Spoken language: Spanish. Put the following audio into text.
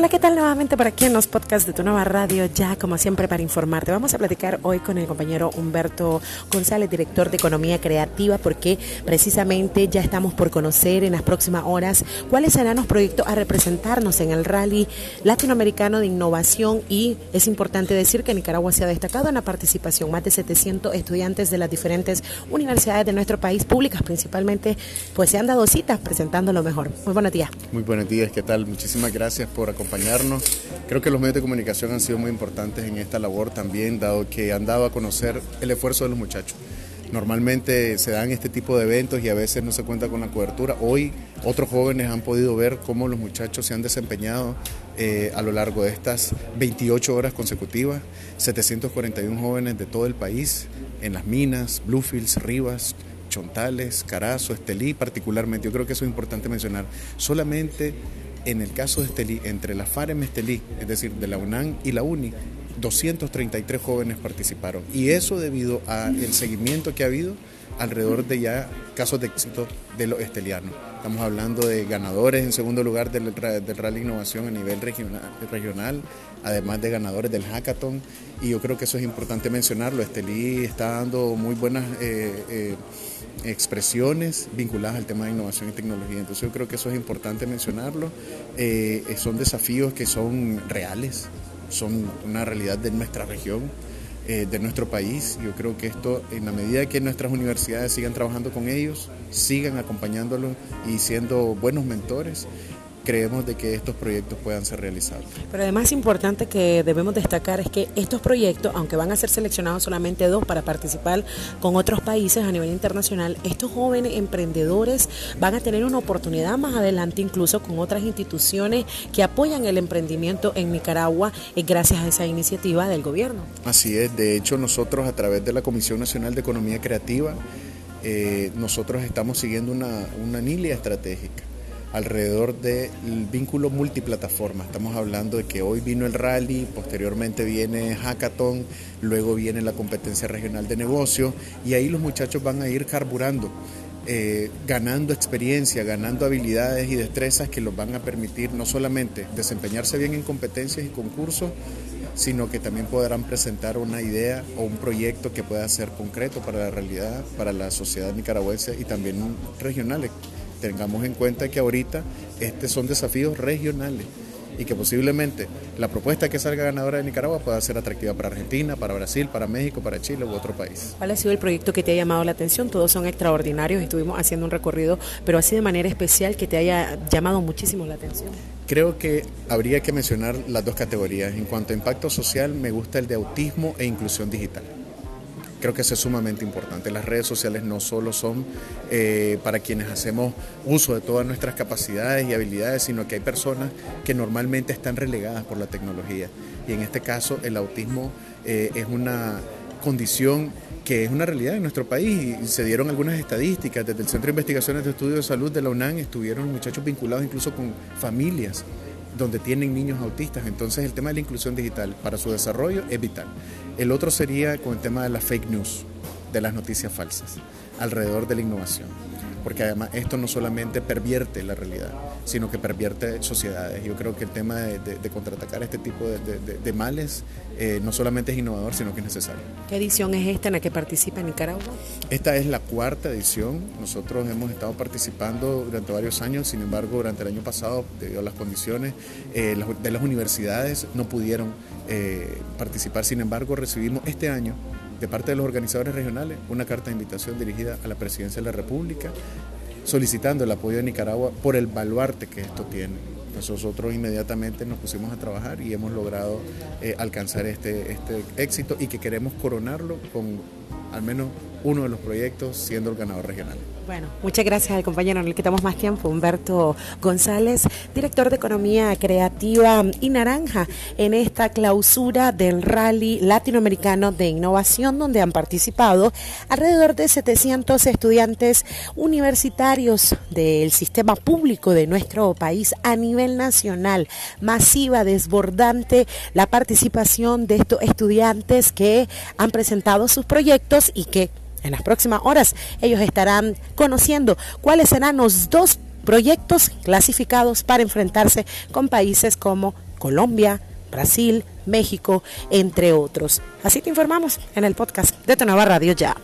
Hola, ¿qué tal nuevamente por aquí en los podcasts de Tu Nueva Radio? Ya, como siempre, para informarte. Vamos a platicar hoy con el compañero Humberto González, director de Economía Creativa, porque precisamente ya estamos por conocer en las próximas horas cuáles serán los proyectos a representarnos en el Rally Latinoamericano de Innovación. Y es importante decir que Nicaragua se ha destacado en la participación. Más de 700 estudiantes de las diferentes universidades de nuestro país, públicas principalmente, pues se han dado citas presentando lo mejor. Muy buenos días. Muy buenos días, ¿qué tal? Muchísimas gracias por acompañarnos Creo que los medios de comunicación han sido muy importantes en esta labor también, dado que han dado a conocer el esfuerzo de los muchachos. Normalmente se dan este tipo de eventos y a veces no se cuenta con la cobertura. Hoy otros jóvenes han podido ver cómo los muchachos se han desempeñado eh, a lo largo de estas 28 horas consecutivas. 741 jóvenes de todo el país en las minas, Bluefields, Rivas, Chontales, Carazo, Estelí particularmente. Yo creo que eso es importante mencionar. Solamente en el caso de Estelí, entre la FAREM Estelí, es decir, de la UNAM y la UNI, 233 jóvenes participaron. Y eso debido al seguimiento que ha habido alrededor de ya casos de éxito de los estelianos. Estamos hablando de ganadores en segundo lugar del, del Rally Innovación a nivel regional, regional, además de ganadores del hackathon. Y yo creo que eso es importante mencionarlo. Estelí está dando muy buenas eh, eh, expresiones vinculadas al tema de innovación y tecnología. Entonces yo creo que eso es importante mencionarlo. Eh, son desafíos que son reales, son una realidad de nuestra región eh, de nuestro país. Yo creo que esto, en la medida que nuestras universidades sigan trabajando con ellos, sigan acompañándolos y siendo buenos mentores, creemos de que estos proyectos puedan ser realizados. Pero además importante que debemos destacar es que estos proyectos, aunque van a ser seleccionados solamente dos para participar con otros países a nivel internacional, estos jóvenes emprendedores van a tener una oportunidad más adelante incluso con otras instituciones que apoyan el emprendimiento en Nicaragua eh, gracias a esa iniciativa del gobierno. Así es, de hecho nosotros a través de la Comisión Nacional de Economía Creativa, eh, nosotros estamos siguiendo una, una línea estratégica alrededor del vínculo multiplataforma. Estamos hablando de que hoy vino el rally, posteriormente viene hackathon, luego viene la competencia regional de negocio y ahí los muchachos van a ir carburando. Eh, ganando experiencia, ganando habilidades y destrezas que los van a permitir no solamente desempeñarse bien en competencias y concursos, sino que también podrán presentar una idea o un proyecto que pueda ser concreto para la realidad, para la sociedad nicaragüense y también regionales tengamos en cuenta que ahorita estos son desafíos regionales y que posiblemente la propuesta que salga ganadora de Nicaragua pueda ser atractiva para Argentina, para Brasil, para México, para Chile u otro país. ¿Cuál ha sido el proyecto que te ha llamado la atención? Todos son extraordinarios, estuvimos haciendo un recorrido, pero así de manera especial que te haya llamado muchísimo la atención. Creo que habría que mencionar las dos categorías. En cuanto a impacto social, me gusta el de autismo e inclusión digital. Creo que eso es sumamente importante. Las redes sociales no solo son eh, para quienes hacemos uso de todas nuestras capacidades y habilidades, sino que hay personas que normalmente están relegadas por la tecnología. Y en este caso el autismo eh, es una condición que es una realidad en nuestro país se dieron algunas estadísticas. Desde el Centro de Investigaciones de Estudios de Salud de la UNAM estuvieron muchachos vinculados incluso con familias donde tienen niños autistas. Entonces el tema de la inclusión digital para su desarrollo es vital. El otro sería con el tema de la fake news, de las noticias falsas, alrededor de la innovación porque además esto no solamente pervierte la realidad, sino que pervierte sociedades. Yo creo que el tema de, contraatacar este tipo de, males eh, no solamente es innovador, sino que es necesario. ¿Qué edición es esta en la que participa Nicaragua? Esta es la cuarta edición. Nosotros hemos estado participando durante varios años, sin embargo, durante el año pasado, debido a las condiciones eh, de las universidades, no pudieron eh, participar. Sin embargo, recibimos este año de parte de los organizadores regionales una carta de invitación dirigida a la Presidencia de la República solicitando el apoyo de Nicaragua por el baluarte que esto tiene. Nosotros inmediatamente nos pusimos a trabajar y hemos logrado eh, alcanzar este, este éxito y que queremos coronarlo con al menos uno de los proyectos siendo el ganador regional. Bueno, muchas gracias al compañero en el que estamos más tiempo, Humberto González, director de Economía Creativa y Naranja, en esta clausura del Rally Latinoamericano de Innovación, donde han participado alrededor de 700 estudiantes universitarios del sistema público de nuestro país a nivel nacional. Masiva, desbordante la participación de estos estudiantes que han presentado sus proyectos y que en las próximas horas ellos estarán conociendo cuáles serán los dos proyectos clasificados para enfrentarse con países como Colombia, Brasil, México, entre otros. Así te informamos en el podcast de Tu Nueva Radio Ya.